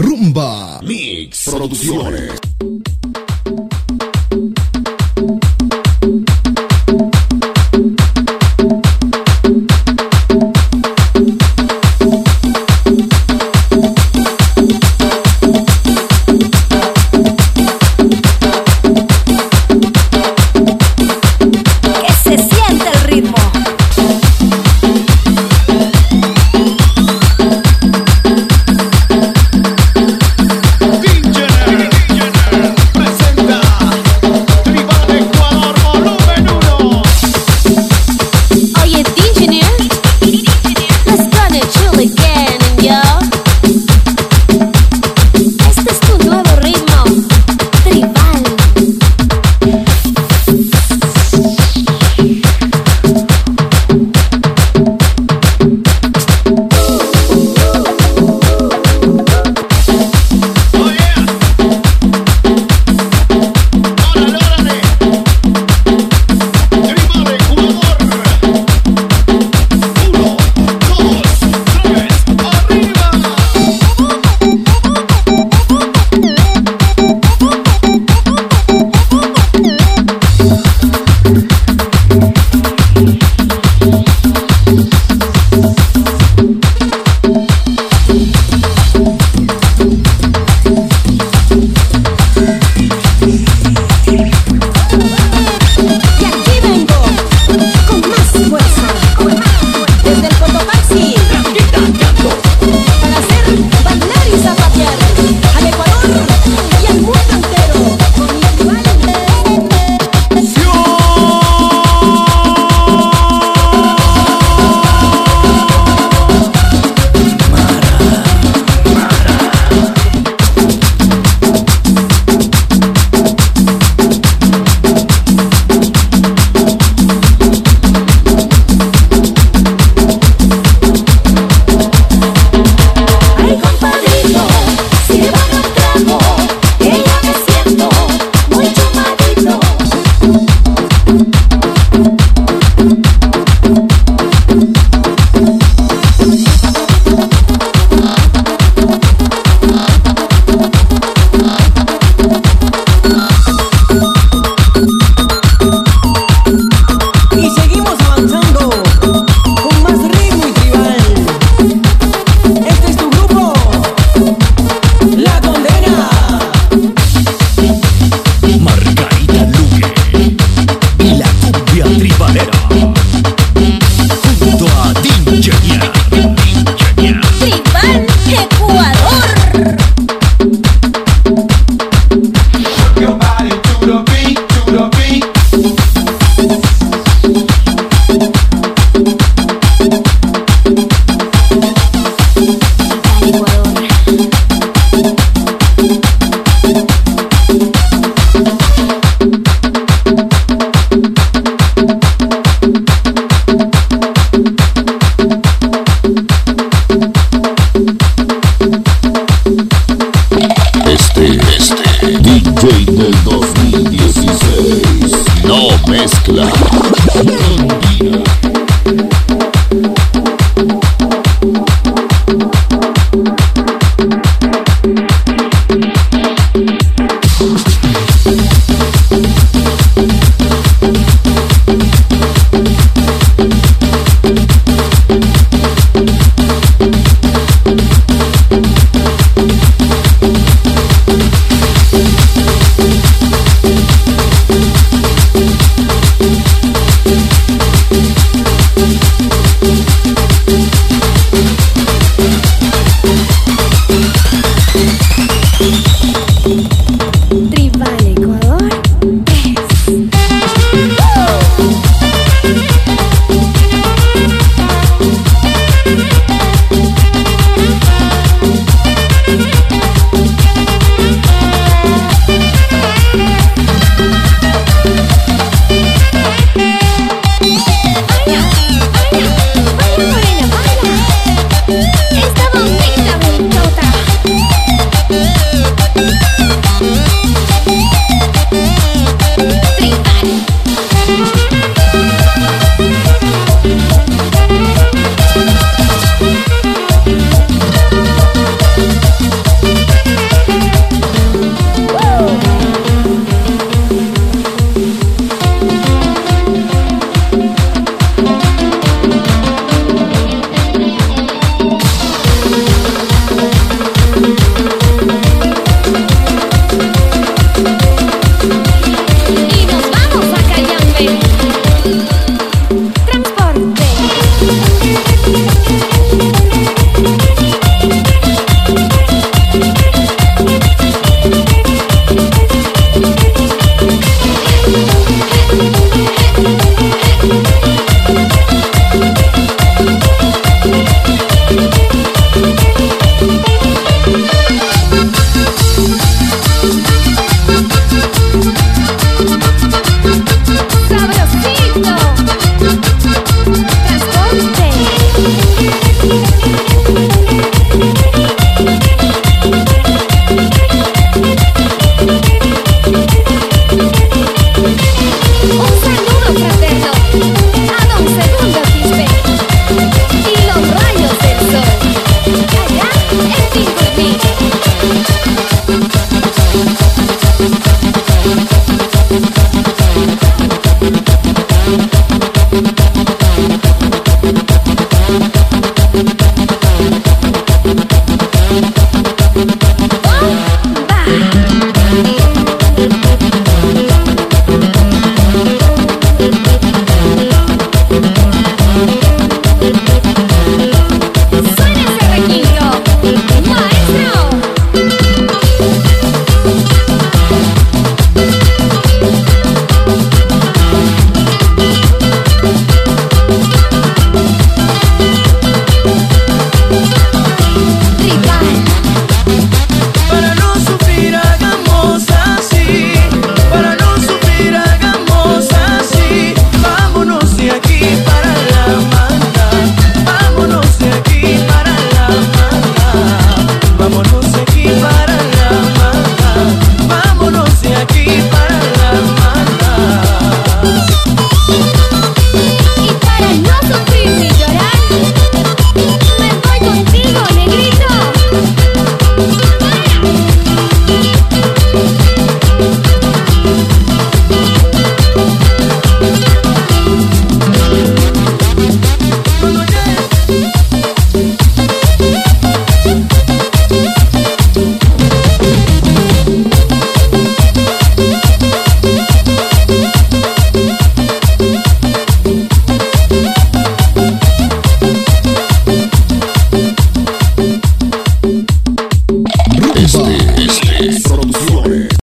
Rumba Mix Producciones. del 2016. No mezcla. Combina. Thank